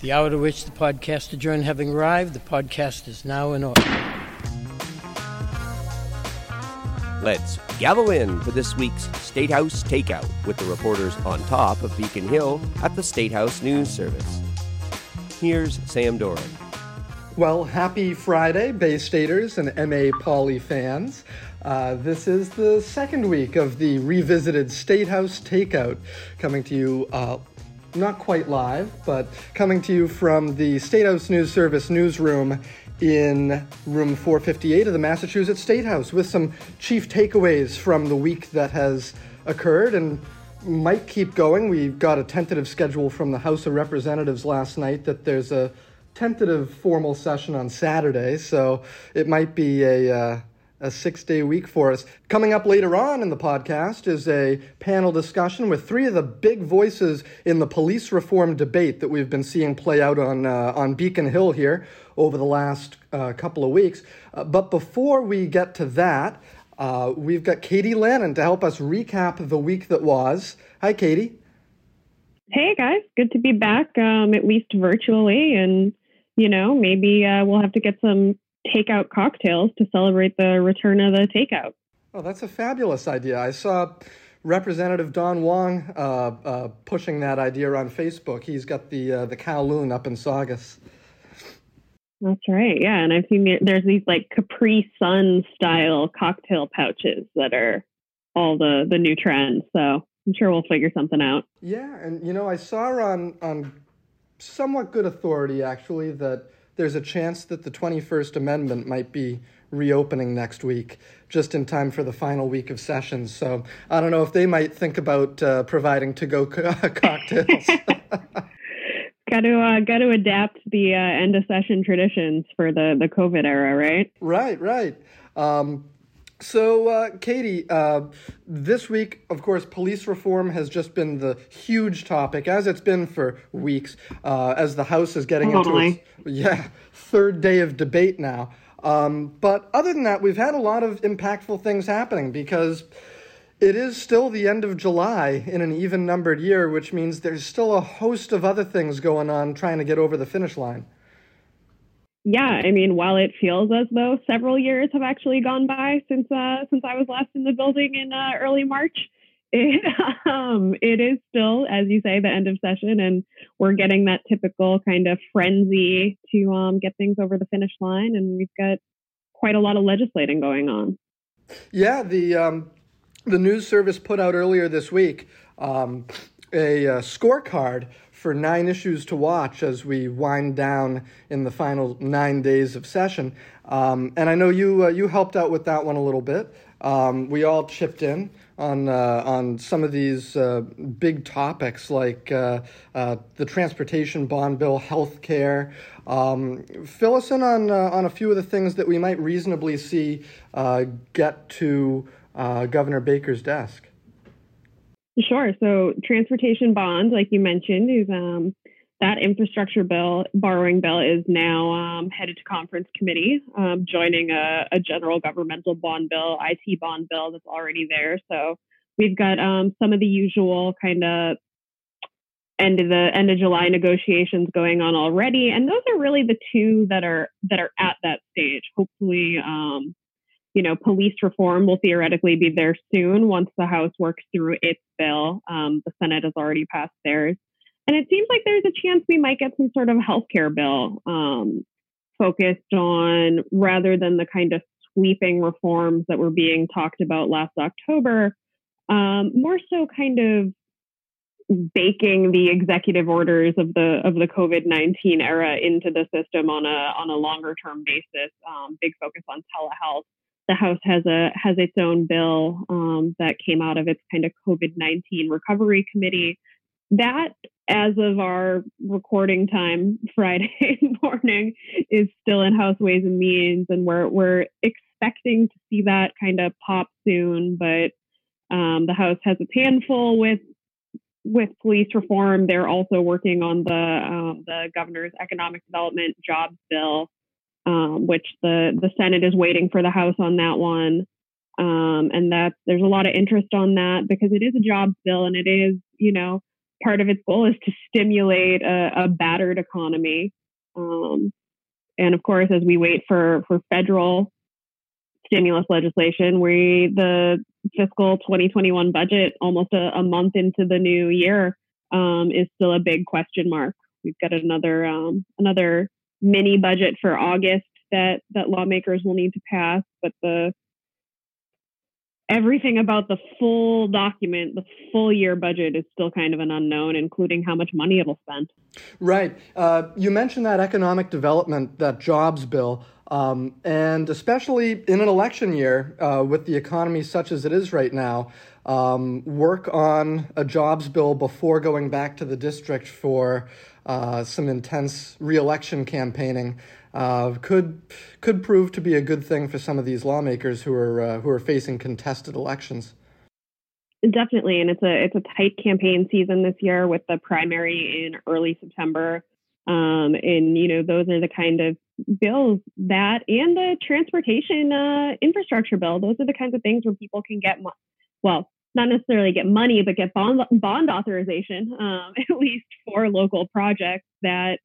The hour to which the podcast adjourned having arrived, the podcast is now in order. Let's gather in for this week's State House Takeout with the reporters on top of Beacon Hill at the State House News Service. Here's Sam Doran. Well, happy Friday, Bay Staters and MA Poli fans. Uh, this is the second week of the revisited State House Takeout, coming to you uh, not quite live, but coming to you from the State House News Service newsroom in room 458 of the Massachusetts State House with some chief takeaways from the week that has occurred and might keep going. We got a tentative schedule from the House of Representatives last night that there's a tentative formal session on Saturday, so it might be a uh, a six day week for us. Coming up later on in the podcast is a panel discussion with three of the big voices in the police reform debate that we've been seeing play out on, uh, on Beacon Hill here over the last uh, couple of weeks. Uh, but before we get to that, uh, we've got Katie Lannan to help us recap the week that was. Hi, Katie. Hey, guys. Good to be back, um, at least virtually. And, you know, maybe uh, we'll have to get some takeout cocktails to celebrate the return of the takeout. Oh, that's a fabulous idea. I saw Representative Don Wong uh, uh, pushing that idea on Facebook. He's got the uh, the Kowloon up in Saugus. That's right. Yeah, and I've seen there's these like Capri Sun style cocktail pouches that are all the the new trends. So I'm sure we'll figure something out. Yeah, and you know I saw on on somewhat good authority actually that there's a chance that the 21st Amendment might be reopening next week, just in time for the final week of sessions. So I don't know if they might think about uh, providing to go co- cocktails. got to uh, got to adapt the uh, end of session traditions for the the COVID era, right? Right, right. Um, so, uh, Katie, uh, this week, of course, police reform has just been the huge topic, as it's been for weeks, uh, as the House is getting totally. into its yeah third day of debate now. Um, but other than that, we've had a lot of impactful things happening because it is still the end of July in an even numbered year, which means there's still a host of other things going on trying to get over the finish line yeah, I mean, while it feels as though several years have actually gone by since uh, since I was last in the building in uh, early March, it um, it is still, as you say, the end of session, and we're getting that typical kind of frenzy to um, get things over the finish line, and we've got quite a lot of legislating going on. Yeah, the um, the news service put out earlier this week um, a, a uh, scorecard for nine issues to watch as we wind down in the final nine days of session. Um, and I know you uh, you helped out with that one a little bit. Um, we all chipped in on uh, on some of these uh, big topics like uh, uh, the transportation bond bill, health care. Um, fill us in on uh, on a few of the things that we might reasonably see get to Governor Baker's desk. Sure. So transportation bonds, like you mentioned, is um, that infrastructure bill, borrowing bill, is now um, headed to conference committee, um, joining a, a, general governmental bond bill, IT bond bill that's already there. So we've got um, some of the usual kind of end of the end of July negotiations going on already, and those are really the two that are that are at that stage. Hopefully, um, you know, police reform will theoretically be there soon once the House works through its bill. Um, the Senate has already passed theirs. And it seems like there's a chance we might get some sort of healthcare bill um, focused on, rather than the kind of sweeping reforms that were being talked about last October, um, more so kind of baking the executive orders of the of the COVID nineteen era into the system on a on a longer term basis. Um, big focus on telehealth, the House has a has its own bill um, that came out of its kind of COVID nineteen recovery committee. That, as of our recording time Friday morning, is still in House Ways and Means, and we're we're expecting to see that kind of pop soon. But um, the House has its handful with with police reform. They're also working on the um, the governor's economic development jobs bill um, which the the Senate is waiting for the House on that one. Um, and that there's a lot of interest on that because it is a jobs bill and it is, you know, part of its goal is to stimulate a, a battered economy. Um, and of course, as we wait for, for federal stimulus legislation, we the fiscal 2021 budget, almost a, a month into the new year, um, is still a big question mark. We've got another um, another mini budget for August that that lawmakers will need to pass, but the everything about the full document, the full year budget is still kind of an unknown, including how much money it'll spend. Right. Uh, you mentioned that economic development, that jobs bill. Um, and especially in an election year, uh, with the economy such as it is right now, um, work on a jobs bill before going back to the district for uh, some intense reelection campaigning uh, could could prove to be a good thing for some of these lawmakers who are uh, who are facing contested elections. Definitely, and it's a it's a tight campaign season this year with the primary in early September. Um, and you know those are the kind of bills that and the transportation uh, infrastructure bill. Those are the kinds of things where people can get well, not necessarily get money, but get bond bond authorization um, at least for local projects that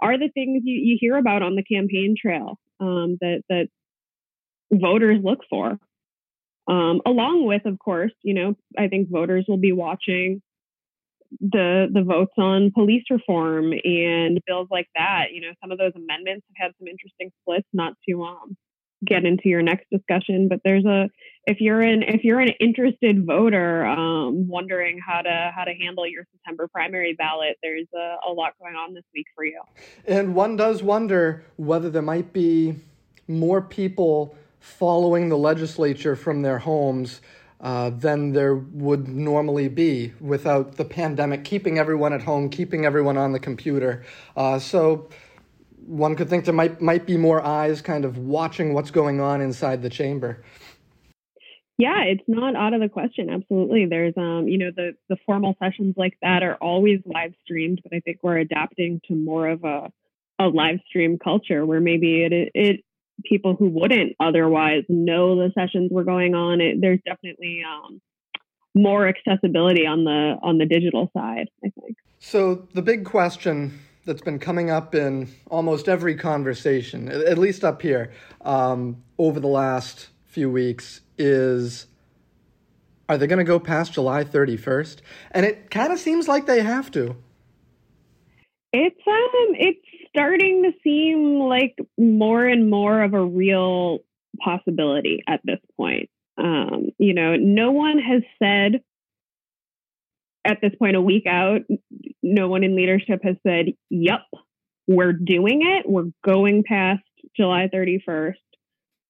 are the things you, you hear about on the campaign trail um, that that voters look for. Um, along with, of course, you know, I think voters will be watching the the votes on police reform and bills like that. You know, some of those amendments have had some interesting splits. Not to um, get into your next discussion, but there's a if you're an if you're an interested voter um, wondering how to how to handle your September primary ballot, there's a, a lot going on this week for you. And one does wonder whether there might be more people following the legislature from their homes uh, than there would normally be without the pandemic keeping everyone at home, keeping everyone on the computer. Uh, so one could think there might might be more eyes kind of watching what's going on inside the chamber. Yeah, it's not out of the question. Absolutely. There's um, you know, the the formal sessions like that are always live streamed, but I think we're adapting to more of a a live stream culture where maybe it it people who wouldn't otherwise know the sessions were going on. It, there's definitely um, more accessibility on the on the digital side. I think. So the big question that's been coming up in almost every conversation, at least up here, um, over the last few weeks, is are they going to go past July 31st? And it kind of seems like they have to. It's um, it's starting to seem like more and more of a real possibility at this point. Um, you know, no one has said at this point, a week out, no one in leadership has said, yep, we're doing it. We're going past July 31st.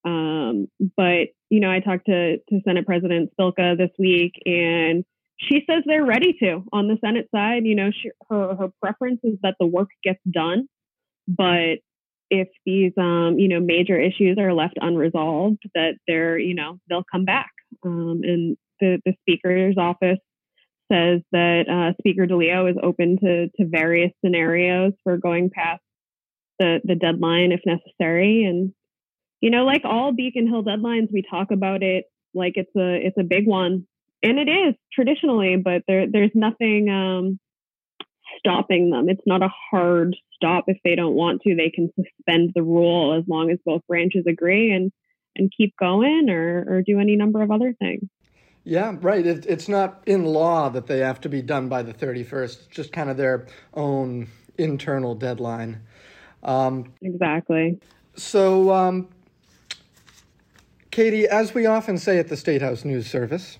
Um, but, you know, I talked to, to Senate President Spilka this week, and she says they're ready to on the Senate side. You know, she, her, her preference is that the work gets done. But if these, um, you know, major issues are left unresolved, that they're, you know, they'll come back. Um, and the, the speaker's office says that uh, Speaker DeLeo is open to, to various scenarios for going past the, the deadline if necessary. And, you know, like all Beacon Hill deadlines, we talk about it like it's a it's a big one. And it is traditionally, but there there's nothing um, stopping them. It's not a hard stop if they don't want to. They can suspend the rule as long as both branches agree and and keep going or or do any number of other things. Yeah, right. It, it's not in law that they have to be done by the 31st. It's just kind of their own internal deadline. Um, exactly. So, um, Katie, as we often say at the State House News Service,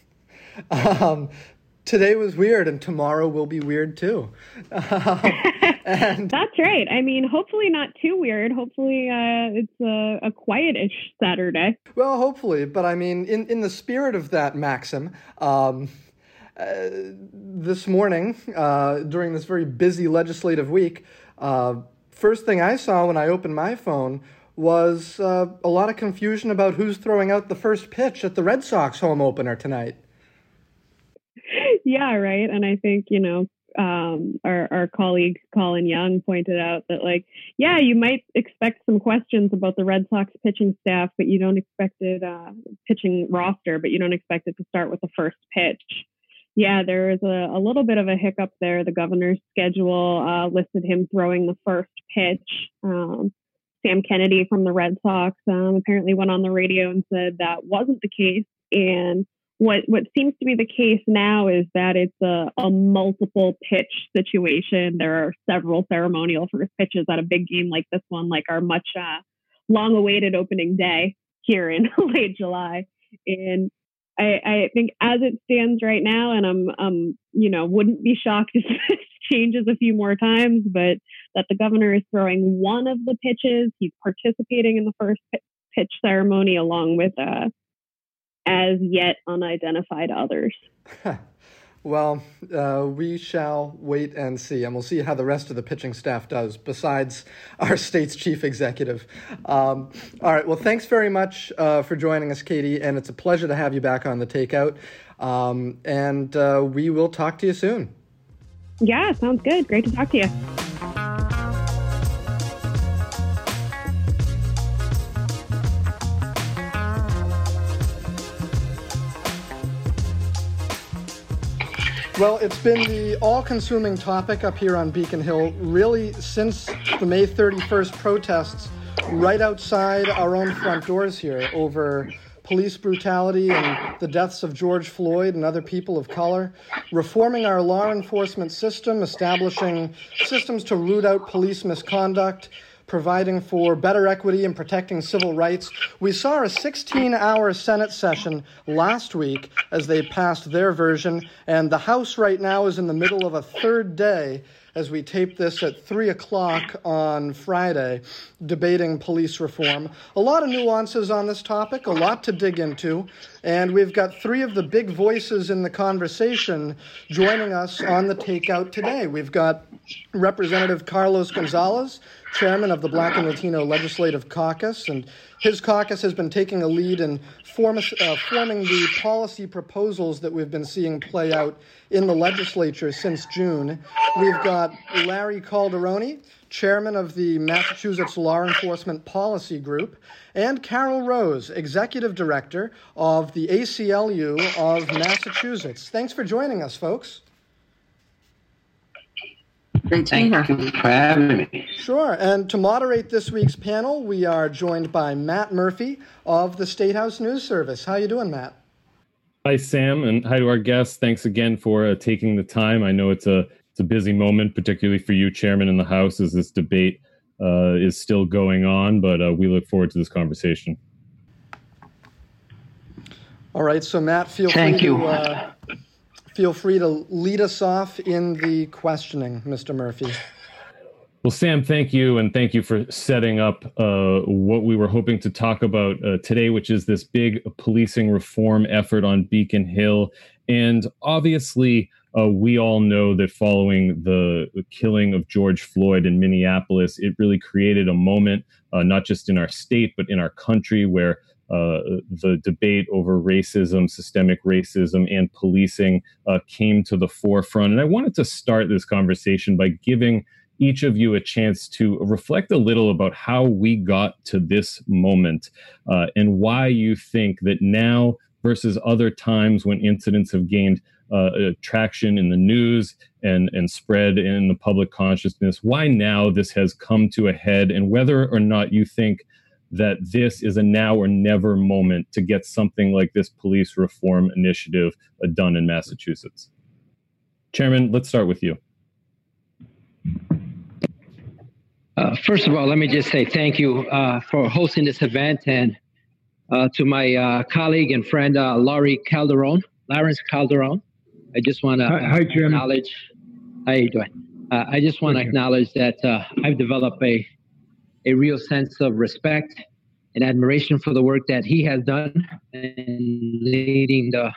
um, today was weird and tomorrow will be weird too. and That's right. I mean, hopefully not too weird. Hopefully uh, it's a, a quietish Saturday. Well, hopefully. But I mean, in, in the spirit of that maxim, um, uh, this morning, uh, during this very busy legislative week, uh, first thing I saw when I opened my phone was uh, a lot of confusion about who's throwing out the first pitch at the Red Sox home opener tonight. Yeah, right. And I think, you know, um, our, our colleague Colin Young pointed out that, like, yeah, you might expect some questions about the Red Sox pitching staff, but you don't expect it uh, pitching roster, but you don't expect it to start with the first pitch. yeah, there was a, a, little bit of a hiccup there. The governor's schedule uh, listed him throwing the first pitch. Um, Sam Kennedy from the Red Sox um, apparently went on the radio and said that wasn't the case. And what what seems to be the case now is that it's a, a multiple pitch situation. There are several ceremonial first pitches at a big game like this one, like our much uh, long awaited opening day here in late July. And I, I, think as it stands right now, and I'm um you know wouldn't be shocked if this changes a few more times, but that the governor is throwing one of the pitches. He's participating in the first pitch ceremony along with uh, as yet unidentified others. well, uh, we shall wait and see, and we'll see how the rest of the pitching staff does, besides our state's chief executive. Um, all right, well, thanks very much uh, for joining us, Katie, and it's a pleasure to have you back on the takeout. Um, and uh, we will talk to you soon. Yeah, sounds good. Great to talk to you. Well, it's been the all consuming topic up here on Beacon Hill really since the May 31st protests right outside our own front doors here over police brutality and the deaths of George Floyd and other people of color, reforming our law enforcement system, establishing systems to root out police misconduct, providing for better equity and protecting civil rights. We saw a 16 hour Senate session last week as they passed their version, and the House right now is in the middle of a third day as we tape this at 3 o'clock on Friday, debating police reform. A lot of nuances on this topic, a lot to dig into, and we've got three of the big voices in the conversation joining us on the takeout today. We've got Representative Carlos Gonzalez, chairman of the Black and Latino Legislative Caucus, and his caucus has been taking a lead in form, uh, forming the policy proposals that we've been seeing play out in the legislature since June. We've got Larry Calderone, chairman of the Massachusetts Law Enforcement Policy Group, and Carol Rose, executive director of the ACLU of Massachusetts. Thanks for joining us, folks. Great to Thank you for having me. Sure. And to moderate this week's panel, we are joined by Matt Murphy of the State House News Service. How you doing, Matt? Hi, Sam, and hi to our guests. Thanks again for uh, taking the time. I know it's a it's a busy moment, particularly for you, Chairman in the House, as this debate uh, is still going on. But uh, we look forward to this conversation. All right. So, Matt, feel Thank free you. to uh, Feel free to lead us off in the questioning, Mr. Murphy. Well, Sam, thank you, and thank you for setting up uh, what we were hoping to talk about uh, today, which is this big policing reform effort on Beacon Hill. And obviously, uh, we all know that following the killing of George Floyd in Minneapolis, it really created a moment, uh, not just in our state, but in our country, where uh, the debate over racism, systemic racism, and policing uh, came to the forefront. And I wanted to start this conversation by giving each of you a chance to reflect a little about how we got to this moment uh, and why you think that now versus other times when incidents have gained uh, traction in the news and, and spread in the public consciousness, why now this has come to a head, and whether or not you think that this is a now or never moment to get something like this police reform initiative uh, done in Massachusetts. Chairman, let's start with you. Uh, first of all, let me just say thank you uh, for hosting this event and uh, to my uh, colleague and friend, uh, Laurie Calderon, Lawrence Calderon. I just want to acknowledge. Hi, How you doing? I just want to acknowledge that I've developed a a real sense of respect and admiration for the work that he has done in leading the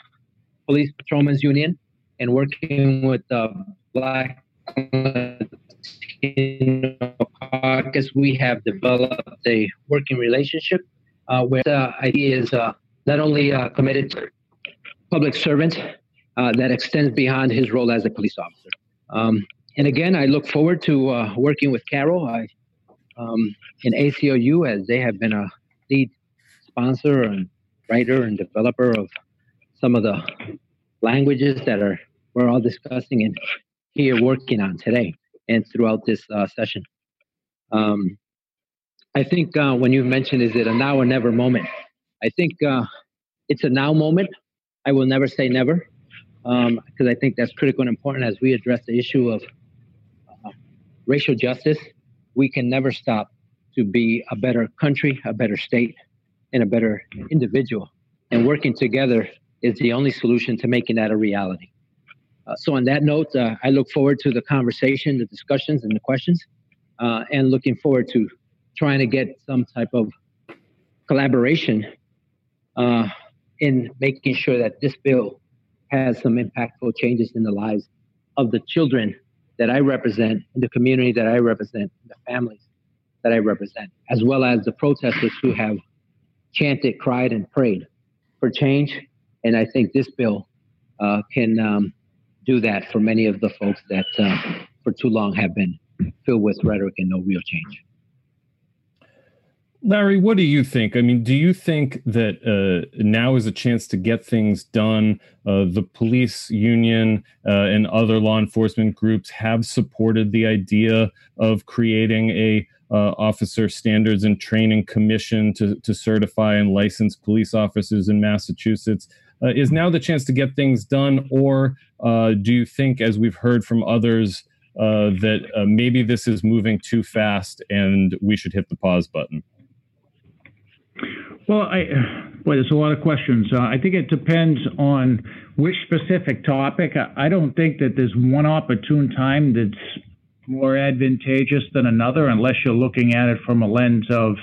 Police Patrolmen's Union and working with the Black skin Caucus. We have developed a working relationship uh, where the idea is uh, not only uh, committed public servant uh, that extends beyond his role as a police officer. Um, and again, I look forward to uh, working with Carol. I um, in ACLU as they have been a lead sponsor and writer and developer of some of the languages that are we're all discussing and here working on today and throughout this uh, session. Um, I think uh, when you mentioned, is it a now or never moment? I think uh, it's a now moment. I will never say never because um, I think that's critical and important as we address the issue of uh, racial justice. We can never stop to be a better country, a better state, and a better individual. And working together is the only solution to making that a reality. Uh, so, on that note, uh, I look forward to the conversation, the discussions, and the questions, uh, and looking forward to trying to get some type of collaboration uh, in making sure that this bill has some impactful changes in the lives of the children that I represent, in the community that I represent, the families that I represent, as well as the protesters who have chanted, cried, and prayed for change. And I think this bill uh, can um, do that for many of the folks that uh, for too long have been filled with rhetoric and no real change. Larry, what do you think? I mean, do you think that uh, now is a chance to get things done? Uh, the police union uh, and other law enforcement groups have supported the idea of creating a uh, officer standards and training commission to, to certify and license police officers in Massachusetts. Uh, is now the chance to get things done, or uh, do you think, as we've heard from others, that maybe this is moving too fast and we should hit the pause button? Well, I, boy, there's a lot of questions. Uh, I think it depends on which specific topic. I, I don't think that there's one opportune time that's more advantageous than another, unless you're looking at it from a lens of,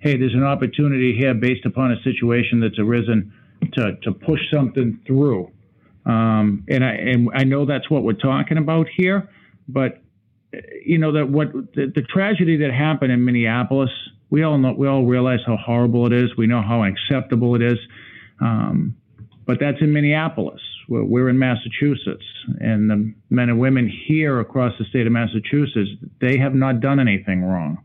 hey, there's an opportunity here based upon a situation that's arisen to, to push something through. Um, and I and I know that's what we're talking about here, but you know that what the, the tragedy that happened in Minneapolis we all know, we all realize how horrible it is. We know how unacceptable it is. Um, but that's in Minneapolis. We're, we're, in Massachusetts, and the men and women here across the state of Massachusetts, they have not done anything wrong.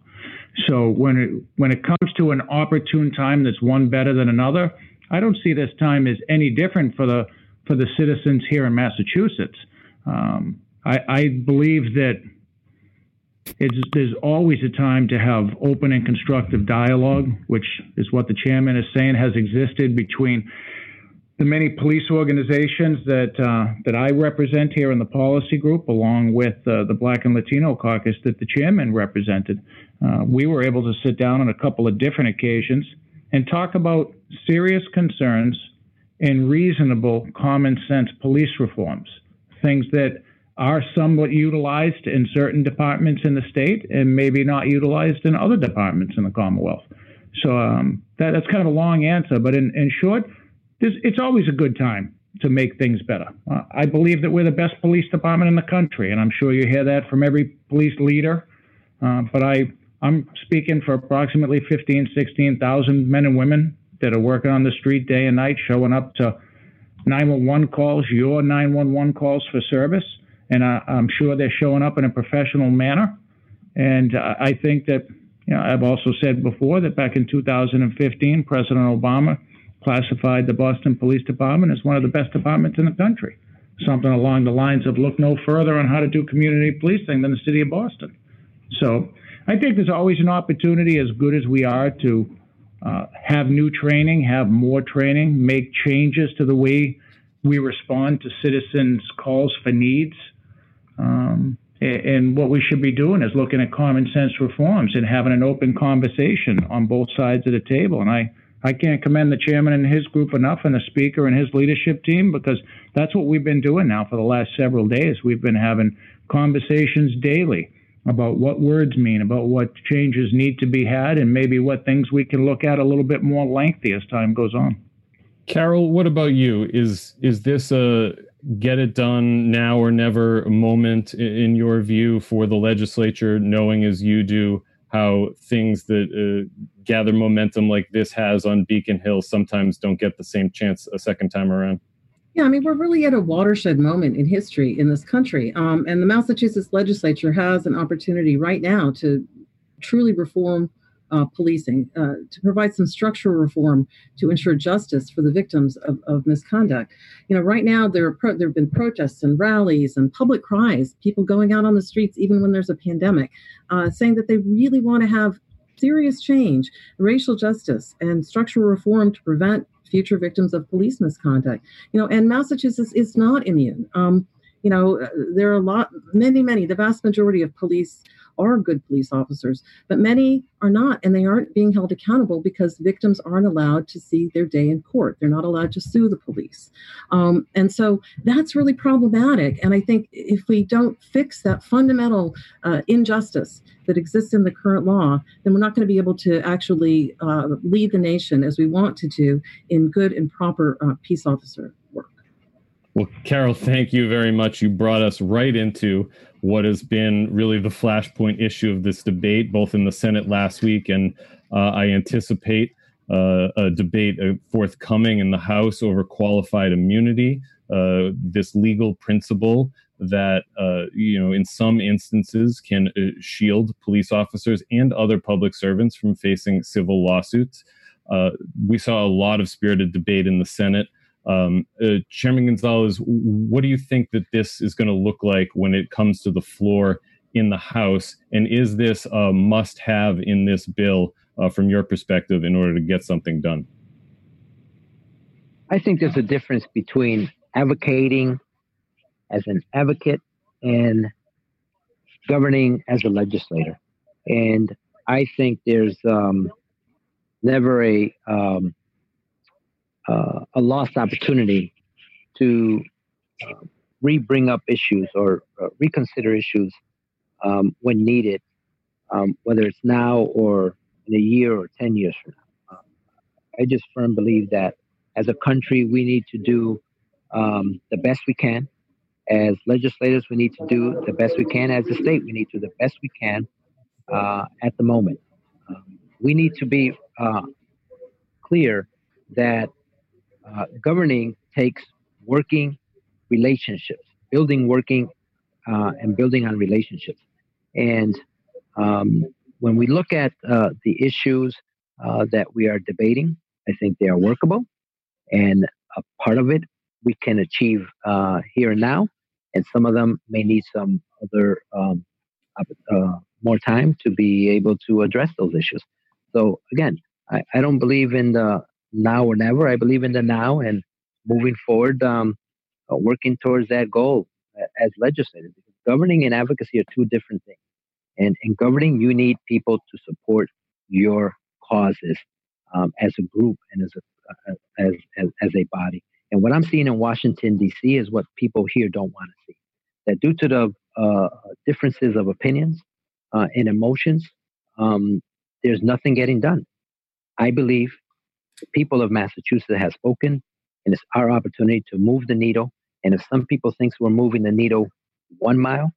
So when it, when it comes to an opportune time that's one better than another, I don't see this time as any different for the for the citizens here in Massachusetts. Um, I, I believe that it's, there's always a time to have open and constructive dialogue, which is what the chairman is saying has existed between the many police organizations that uh, that I represent here in the policy group, along with uh, the Black and Latino caucus that the chairman represented. Uh, we were able to sit down on a couple of different occasions and talk about serious concerns and reasonable common sense police reforms, things that are somewhat utilized in certain departments in the state and maybe not utilized in other departments in the Commonwealth. So um, that, that's kind of a long answer, but in, in short, it's always a good time to make things better. Uh, I believe that we're the best police department in the country, and I'm sure you hear that from every police leader. Uh, but I, I'm speaking for approximately 15, 16,000 men and women that are working on the street day and night, showing up to 911 calls, your 911 calls for service and I, am sure they're showing up in a professional manner. And I think that, you know, I've also said before that back in 2015, President Obama classified the Boston Police Department as one of the best departments in the country. Something along the lines of look no further on how to do community policing than the city of Boston. So I think there's always an opportunity, as good as we are, to uh, have new training, have more training, make changes to the way we respond to citizens' calls for needs. Um, and what we should be doing is looking at common sense reforms and having an open conversation on both sides of the table. And I, I can't commend the chairman and his group enough and the speaker and his leadership team because that's what we've been doing now for the last several days. We've been having conversations daily about what words mean, about what changes need to be had, and maybe what things we can look at a little bit more lengthy as time goes on. Carol, what about you? Is is this a get it done now or never a moment in your view for the legislature, knowing as you do how things that uh, gather momentum like this has on Beacon Hill sometimes don't get the same chance a second time around? Yeah, I mean, we're really at a watershed moment in history in this country. Um, and the Massachusetts legislature has an opportunity right now to truly reform uh, policing, uh, to provide some structural reform to ensure justice for the victims of, of misconduct. You know, right now there, pro- there have been protests and rallies and public cries, people going out on the streets even when there's a pandemic, uh, saying that they really want to have serious change, racial justice, and structural reform to prevent future victims of police misconduct. You know, and Massachusetts is not immune. Um, you know, there are a lot, many, many, the vast majority of police are good police officers, but many are not, and they aren't being held accountable because victims aren't allowed to see their day in court. They're not allowed to sue the police. Um, and so that's really problematic. And I think if we don't fix that fundamental uh, injustice that exists in the current law, then we're not going to be able to actually uh, lead the nation as we want to do in good and proper uh, peace officer. Well, Carol, thank you very much. You brought us right into what has been really the flashpoint issue of this debate, both in the Senate last week, and uh, I anticipate uh, a debate uh, forthcoming in the House over qualified immunity. Uh, this legal principle that uh, you know, in some instances, can uh, shield police officers and other public servants from facing civil lawsuits. we saw a lot of spirited debate in the Senate. Um, uh, Chairman Gonzalez, what do you think that this is going to look like when it comes to the floor in the House? And is this a must have in this bill uh, from your perspective in order to get something done? I think there's a difference between advocating as an advocate and governing as a legislator. And I think there's um, never a um, uh, a lost opportunity to uh, re-bring up issues or uh, reconsider issues um, when needed, um, whether it's now or in a year or 10 years from now. Um, I just firmly believe that as a country, we need to do um, the best we can. As legislators, we need to do the best we can. As a state, we need to do the best we can uh, at the moment. Um, we need to be uh, clear that uh, governing takes working relationships, building working uh, and building on relationships. And um, when we look at uh, the issues uh, that we are debating, I think they are workable. And a part of it we can achieve uh, here and now. And some of them may need some other um, more time to be able to address those issues. So again, I, I don't believe in the now or never. I believe in the now and moving forward, um, uh, working towards that goal as legislators. Governing and advocacy are two different things. And in governing, you need people to support your causes um, as a group and as a uh, as, as as a body. And what I'm seeing in Washington D.C. is what people here don't want to see. That due to the uh, differences of opinions uh, and emotions, um, there's nothing getting done. I believe the people of Massachusetts have spoken, and it's our opportunity to move the needle. And if some people think we're moving the needle one mile,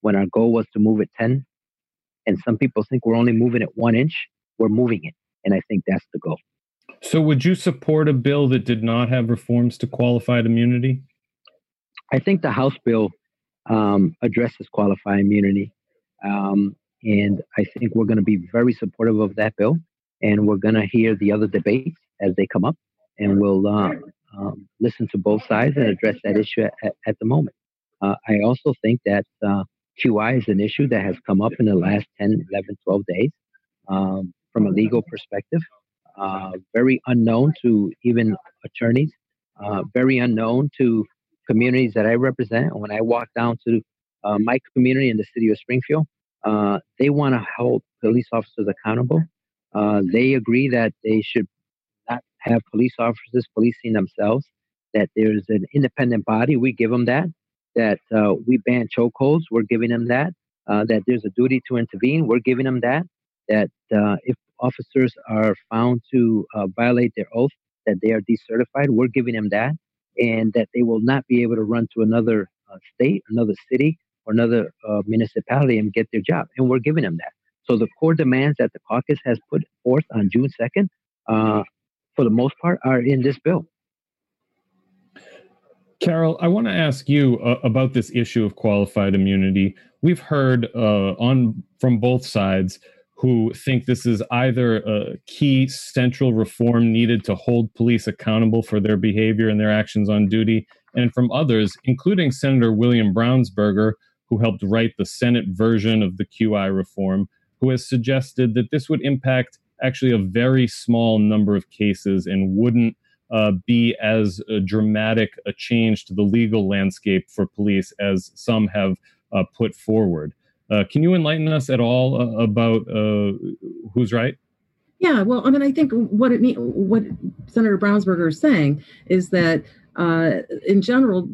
when our goal was to move it 10, and some people think we're only moving it one inch, we're moving it. And I think that's the goal. So, would you support a bill that did not have reforms to qualified immunity? I think the House bill um, addresses qualified immunity. Um, and I think we're going to be very supportive of that bill and we're going to hear the other debates as they come up, and we'll uh, um, listen to both sides and address that issue at, at the moment. Uh, I also think that uh, QI is an issue that has come up in the last 10, 11, 12 days um, from a legal perspective. Uh, very unknown to even attorneys, uh, very unknown to communities that I represent. When I walk down to uh, my community in the city of Springfield, they want to hold police officers accountable uh, they agree that they should not have police officers policing themselves, that there's an independent body, we give them that, that uh, we ban chokeholds, we're giving them that, uh, that there's a duty to intervene, we're giving them that, that uh, if officers are found to uh, violate their oath, that they are decertified, we're giving them that, and that they will not be able to run to another state, another city, or another municipality and get their job, and we're giving them that. So the core demands that the caucus has put forth on June 2nd, uh, for the most part, are in this bill. Carol, I want to ask you uh, about this issue of qualified immunity. We've heard uh, on from both sides who think this is either a key central reform needed to hold police accountable for their behavior and their actions on duty, and from others, including Senator William Brownsberger, who helped write the Senate version of the QI reform, who has suggested that this would impact actually a very small number of cases and wouldn't uh, be as uh, dramatic a change to the legal landscape for police as some have uh, put forward. Uh, can you enlighten us at all uh, about uh, who's right? Yeah, well, I mean, I think what it mean, what Senator Brownsberger is saying is that, in general,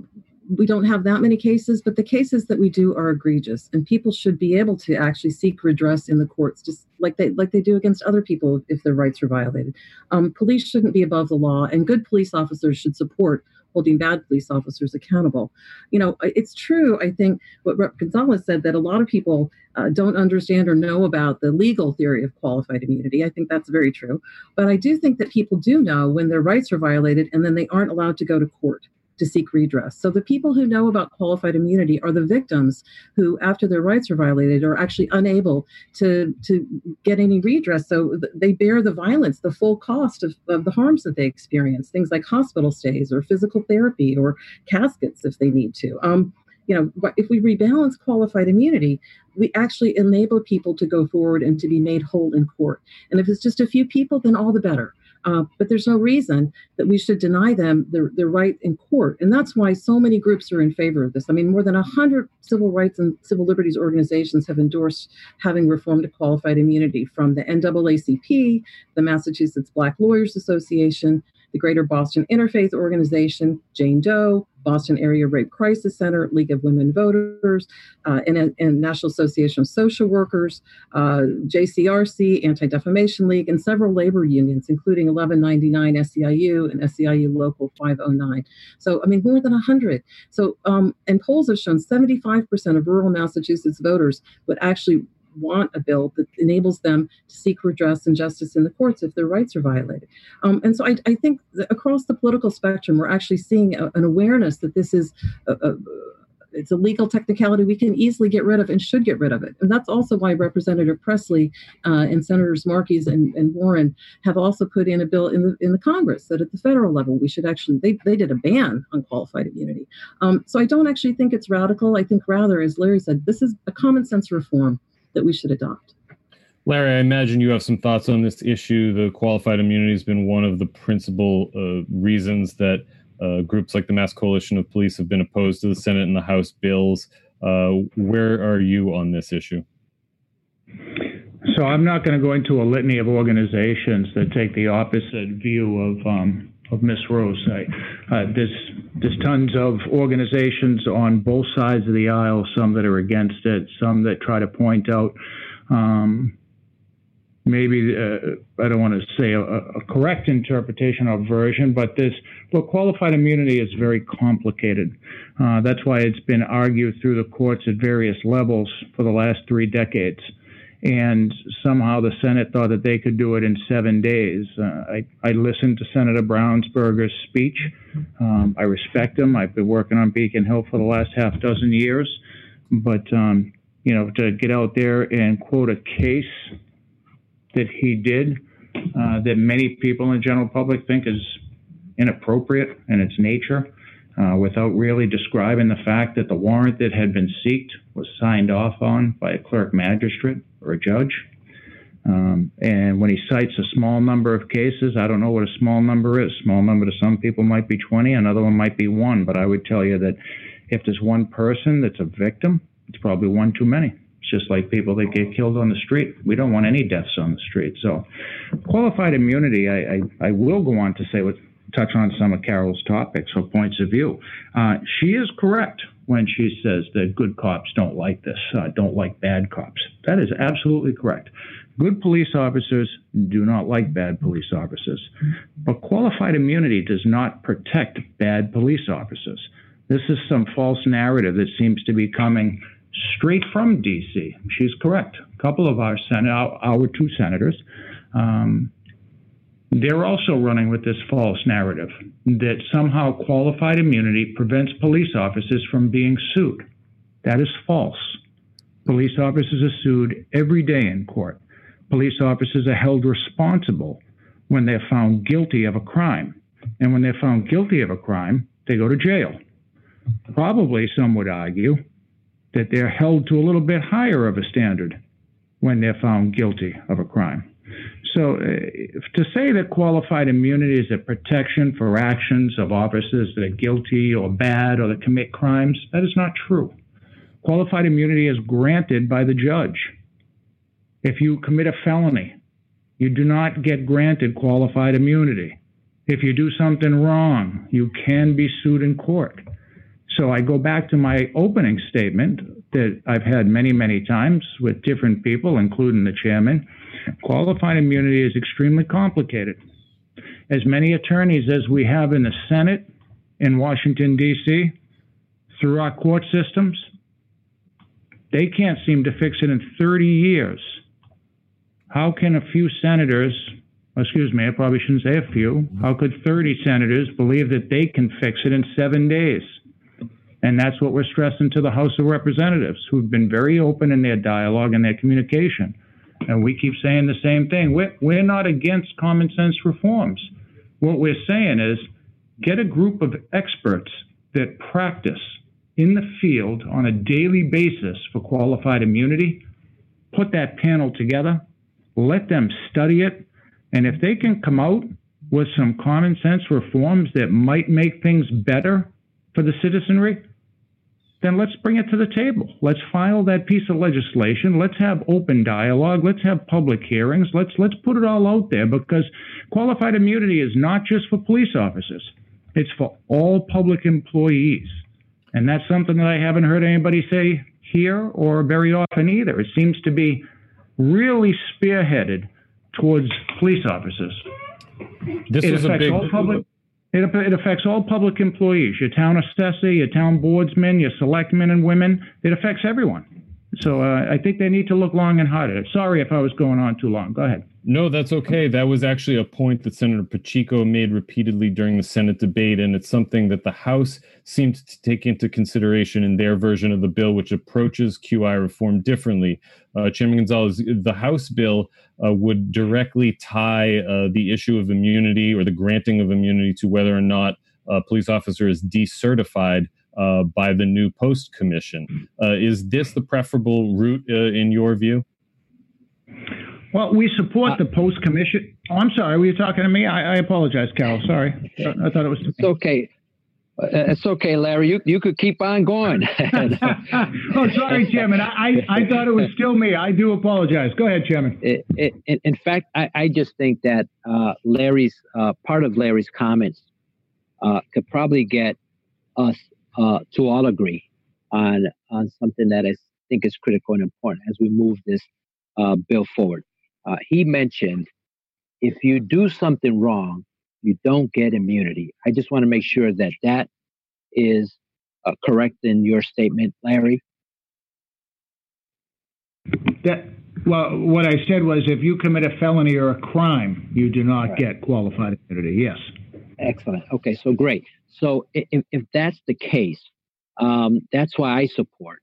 we don't have that many cases, but the cases that we do are egregious, and people should be able to actually seek redress in the courts, just like they like they do against other people if their rights are violated. Um, police shouldn't be above the law, and good police officers should support holding bad police officers accountable. You know, it's true, I think, what Rep. Gonzalez said that a lot of people uh, don't understand or know about the legal theory of qualified immunity. I think that's very true. But I do think that people do know when their rights are violated and then they aren't allowed to go to court to seek redress. So the people who know about qualified immunity are the victims who, after their rights are violated, are actually unable to, to get any redress. So they bear the violence, the full cost of, of the harms that they experience, things like hospital stays or physical therapy or caskets if they need to. Um, you know, if we rebalance qualified immunity, we actually enable people to go forward and to be made whole in court. And if it's just a few people, then all the better. Uh, but there's no reason that we should deny them their, their right in court. And that's why so many groups are in favor of this. I mean, more than 100 civil rights and civil liberties organizations have endorsed having reform to qualified immunity from the NAACP, the Massachusetts Black Lawyers Association, the Greater Boston Interfaith Organization, Jane Doe, Boston Area Rape Crisis Center, League of Women Voters, uh, and, and, National Association of Social Workers, uh, JCRC, Anti Defamation League, and several labor unions, including 1199 SEIU and SEIU Local 509. So, I mean, more than 100. So, um, and polls have shown 75% of rural Massachusetts voters would actually want a bill that enables them to seek redress and justice in the courts if their rights are violated. Um, and so I, I think across the political spectrum, we're actually seeing a, an awareness that this is a, a it's a legal technicality we can easily get rid of and should get rid of it. And that's also why Representative Pressley uh, and Senators Markey and, and, Warren have also put in a bill in the in the Congress that at the federal level we should actually they, they did a ban on qualified immunity. Um, so I don't actually think it's radical. I think rather, as Larry said, this is a common sense reform that we should adopt. Larry, I imagine you have some thoughts on this issue. The qualified immunity has been one of the principal uh, reasons that uh, groups like the Mass Coalition of Police have been opposed to the Senate and the House bills. Uh, where are you on this issue? So I'm not going to go into a litany of organizations that take the opposite view of um, of Miss Rose. I, uh, there's there's tons of organizations on both sides of the aisle. Some that are against it, some that try to point out. Um, maybe uh, I don't want to say a, a, correct interpretation or version, but this look qualified immunity is very complicated. Uh, that's why it's been argued through the courts at various levels for the last three decades and somehow the Senate thought that they could do it in seven days. Uh, I, I listened to Senator Brownsberger's speech. Um, I respect him. I've been working on Beacon Hill for the last half dozen years, but um, you know, to get out there and quote a case that he did uh, that many people in the general public think is inappropriate in its nature. Uh, without really describing the fact that the warrant that had been sought was signed off on by a clerk magistrate or a judge. Um, and when he cites a small number of cases, I don't know what a small number is. Small number to some people might be 20, another one might be one. But I would tell you that if there's one person that's a victim, it's probably one too many. It's just like people that get killed on the street. We don't want any deaths on the street. So, qualified immunity, I, I, I will go on to say what touch on some of Carol's topics or points of view. Uh, she is correct when she says that good cops don't like this, uh, don't like bad cops. That is absolutely correct. Good police officers do not like bad police officers. But qualified immunity does not protect bad police officers. This is some false narrative that seems to be coming straight from D.C. She's correct. A couple of our, sen- our, our two senators um, they're also running with this false narrative that somehow qualified immunity prevents police officers from being sued. That is false. Police officers are sued every day in court. police officers are held responsible when they're found guilty of a crime. And when they're found guilty of a crime, they go to jail. Probably some would argue that they're held to a little bit higher of a standard when they're found guilty of a crime. So, uh, to say that qualified immunity is a protection for actions of officers that are guilty or bad or that commit crimes, that is not true. Qualified immunity is granted by the judge. If you commit a felony, you do not get granted qualified immunity. If you do something wrong, you can be sued in court. So I go back to my opening statement that I've had many, many times with different people, including the chairman. Qualified immunity is extremely complicated. As many attorneys as we have in the Senate in Washington, D.C., through our court systems, they can't seem to fix it in 30 years. How can a few senators, excuse me, I probably shouldn't say a few, how could 30 senators believe that they can fix it in seven days? And that's what we're stressing to the House of Representatives, who've been very open in their dialogue and their communication. And we keep saying the same thing. We're, we're not against common sense reforms. What we're saying is get a group of experts that practice in the field on a daily basis for qualified immunity, put that panel together, let them study it, and if they can come out with some common sense reforms that might make things better for the citizenry, then let's bring it to the table. Let's file that piece of legislation. Let's have open dialogue. Let's have public hearings. Let's let's put it all out there because qualified immunity is not just for police officers. It's for all public employees. And that's something that I haven't heard anybody say here or very often either. It seems to be really spearheaded towards police officers. This it was a big all public it, it affects all public employees, your town assessor, your town boardsmen, your selectmen and women. It affects everyone. So uh, I think they need to look long and hard at it. Sorry if I was going on too long. Go ahead. No, that's okay. That was actually a point that Senator Pacheco made repeatedly during the Senate debate, and it's something that the House seemed to take into consideration in their version of the bill, which approaches QI reform differently. Uh, Chairman Gonzalez, the House bill uh, would directly tie uh, the issue of immunity or the granting of immunity to whether or not a police officer is decertified uh, by the new post commission. Uh, is this the preferable route uh, in your view? Well, we support the post commission. Oh, I'm sorry. Were you talking to me? I, I apologize, Carol. Sorry. I thought it was. It's okay. Uh, it's okay, Larry. You you could keep on going. oh, sorry, Chairman. I, I, I thought it was still me. I do apologize. Go ahead, Chairman. It, it, in fact, I, I just think that uh, Larry's uh, part of Larry's comments uh, could probably get us uh, to all agree on on something that I think is critical and important as we move this uh, bill forward. Uh, he mentioned if you do something wrong, you don't get immunity. I just want to make sure that that is uh, correct in your statement, Larry. That well, what I said was if you commit a felony or a crime, you do not right. get qualified immunity. Yes. Excellent. Okay, so great. So if, if that's the case, um, that's why I support,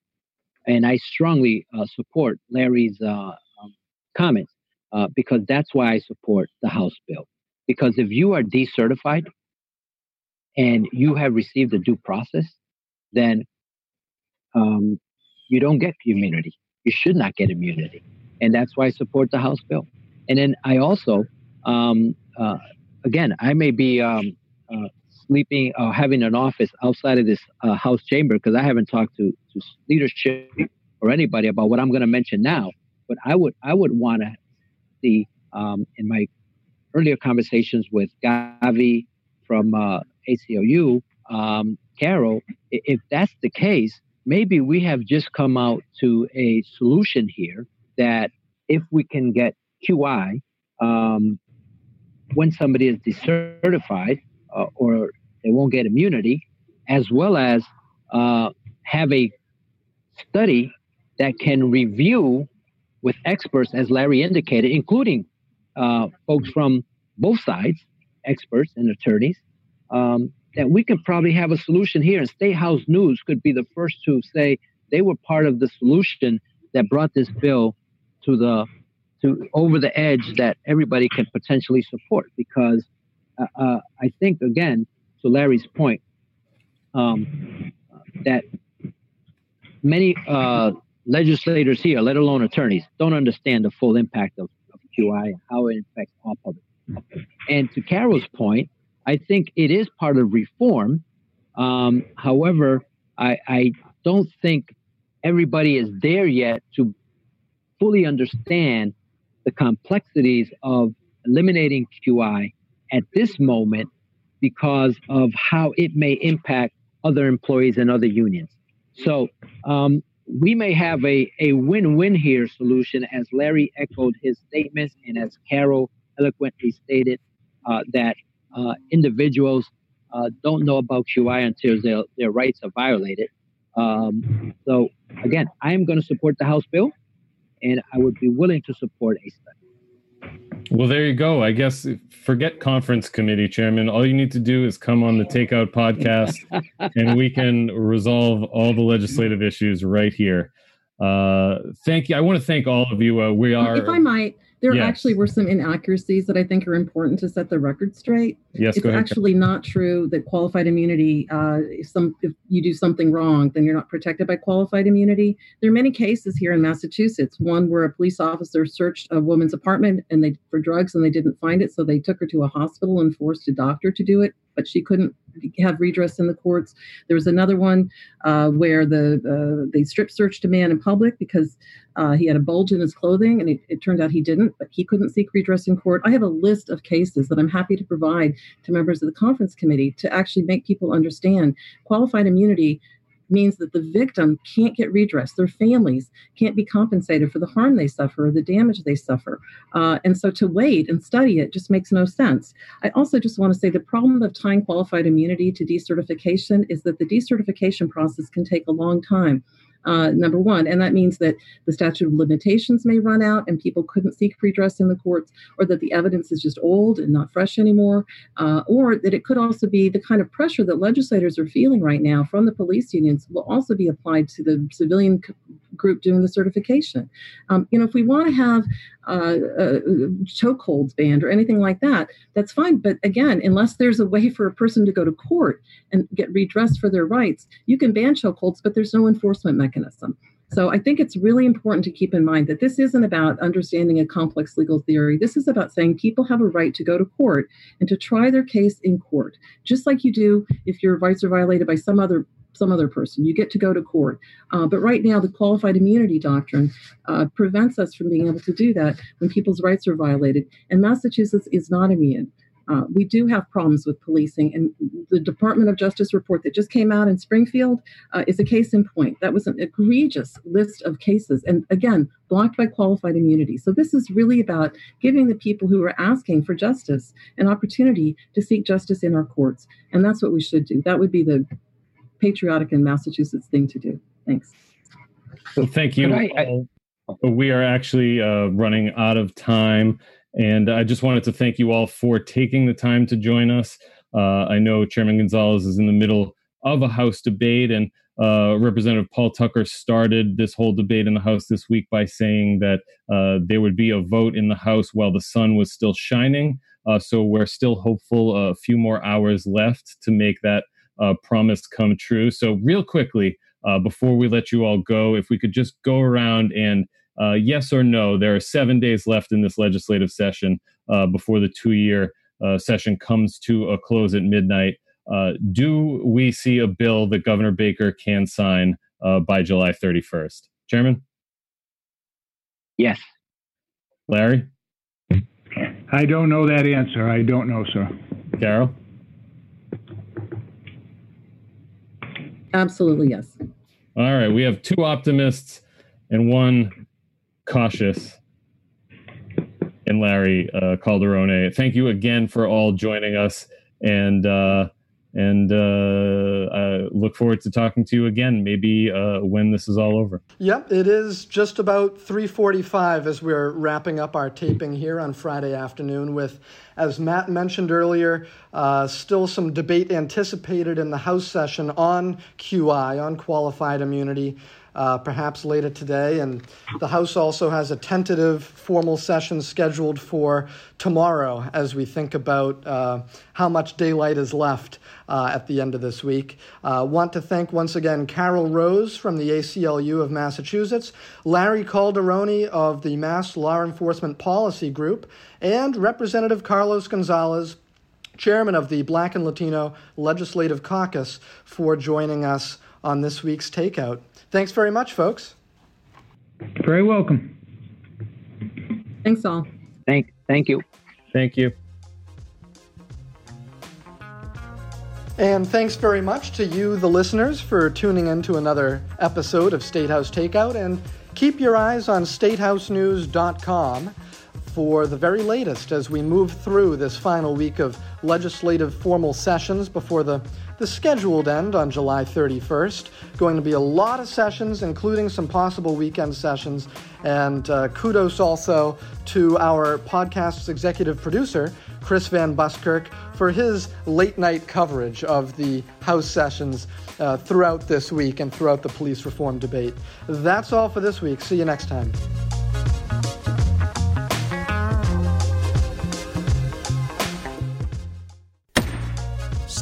and I strongly uh, support Larry's uh, um, comments uh, because that's why I support the House bill. Because if you are decertified and you have received a due process, then um, you don't get immunity. You should not get immunity, and that's why I support the House bill. And then I also, um, uh, again, I may be um, uh, sleeping or uh, having an office outside of this uh, house chamber because I haven't talked to, to leadership or anybody about what I'm going to mention now. But I would I would want to see um, in my earlier conversations with Gavi from uh, ACLU, um, Carol, if that's the case, maybe we have just come out to a solution here that if we can get QI um, when somebody is decertified uh, or they won't get immunity, as well as uh, have a study that can review with experts, as Larry indicated, including uh, folks from both sides, experts and attorneys, um, that we could probably have a solution here. And State House News could be the first to say they were part of the solution that brought this bill to the to over the edge that everybody can potentially support because uh, uh, I think again to Larry's point um, that many uh, legislators here, let alone attorneys, don't understand the full impact of, of QI and how it affects all public. And to Carol's point, I think it is part of reform. Um, however, I, I don't think everybody is there yet to fully understand the complexities of eliminating QI at this moment because of how it may impact other employees and other unions. So um, we may have a, a win-win here solution as Larry echoed his statements and as Carol eloquently stated uh, that uh, individuals uh, don't know about QI until their, their rights are violated. Um, so again, I am going to support the House bill and I would be willing to support a study. Well, there you go. I guess forget conference committee chairman. All you need to do is come on the Takeout podcast, and we can resolve all the legislative issues right here. Uh, thank you. I want to thank all of you. Uh, we are. If I might, there yes. actually were some inaccuracies that I think are important to set the record straight. Yes, it's go ahead. actually not true that qualified immunity. Uh, if some if you do something wrong, then you're not protected by qualified immunity. There are many cases here in Massachusetts. One where a police officer searched a woman's apartment and they for drugs and they didn't find it, so they took her to a hospital and forced a doctor to do it but she couldn't have redress in the courts. There was another one uh, where the uh, they strip searched a man in public because uh, he had a bulge in his clothing, and it, it, turned out he didn't, but he couldn't seek redress in court. I have a list of cases that I'm happy to provide to members of the conference committee to actually make people understand qualified immunity means that the victim can't get redress. Their families can't be compensated for the harm they suffer or the damage they suffer. Uh, and so to wait and study it just makes no sense. I also just want to say the problem of tying qualified immunity to decertification is that the decertification process can take a long time uh, number one. And that means that the statute of limitations may run out and people couldn't seek redress in the courts, or that the evidence is just old and not fresh anymore, uh, or that it could also be the kind of pressure that legislators are feeling right now from the police unions will also be applied to the civilian group doing the certification. Um, you know, if we want to have uh, uh, chokeholds banned or anything like that, that's fine. But again, unless there's a way for a person to go to court and get redressed for their rights, you can ban chokeholds, but there's no enforcement mechanism. So I think it's really important to keep in mind that this isn't about understanding a complex legal theory. This is about saying people have a right to go to court and to try their case in court, just like you do if your rights are violated by some other some other person. You get to go to court. Uh, but right now, the qualified immunity doctrine uh, prevents us from being able to do that when people's rights are violated. And Massachusetts is not immune. Uh, we do have problems with policing, and the Department of Justice report that just came out in Springfield uh, is a case in point. That was an egregious list of cases, and again, blocked by qualified immunity. So, this is really about giving the people who are asking for justice an opportunity to seek justice in our courts, and that's what we should do. That would be the patriotic and Massachusetts thing to do. Thanks. Well, thank you. I, I, we are actually uh, running out of time. And I just wanted to thank you all for taking the time to join us. Uh, I know Chairman Gonzalez is in the middle of a House debate, and uh, Representative Paul Tucker started this whole debate in the House this week by saying that uh, there would be a vote in the House while the sun was still shining. Uh, so we're still hopeful a few more hours left to make that uh, promise come true. So, real quickly, uh, before we let you all go, if we could just go around and uh, yes or no, there are seven days left in this legislative session uh, before the two year uh, session comes to a close at midnight. Uh, do we see a bill that Governor Baker can sign by July 31st? Chairman? Yes. Larry? I don't know that answer. I don't know, sir. Carol? Absolutely, yes. All right. We have two optimists and one cautious and Larry uh, Calderone. Thank you again for all joining us. And uh, and uh, I look forward to talking to you again, maybe uh, when this is all over. Yep, it is just about 3:45 as we're wrapping up our taping here on Friday afternoon. With, as Matt mentioned earlier, uh, still some debate anticipated in the House session on QI, on qualified immunity. Uh, perhaps later today. And the House also has a tentative formal session scheduled for tomorrow as we think about uh, how much daylight is left uh, at the end of this week. Uh, want to thank once again Carol Rose from the ACLU of Massachusetts, Larry Calderone of the Mass Law Enforcement Policy Group, and Representative Carlos Gonzalez chairman of the Black and Latino Legislative Caucus, for joining us on this week's Takeout. Thanks very much, folks. Very welcome. Thanks, all. Thank, thank you. Thank you. And thanks very much to you, the listeners, for tuning in to another episode of State House Takeout. And keep your eyes on statehousenews.com for the very latest as we move through this final week of legislative formal sessions before the the scheduled end on July 31st. Going to be a lot of sessions, including some possible weekend sessions. And uh, kudos also to our podcast's executive producer, Chris Van Buskirk, for his late night coverage of the House sessions uh, throughout this week and throughout the police reform debate. That's all for this week. See you next time.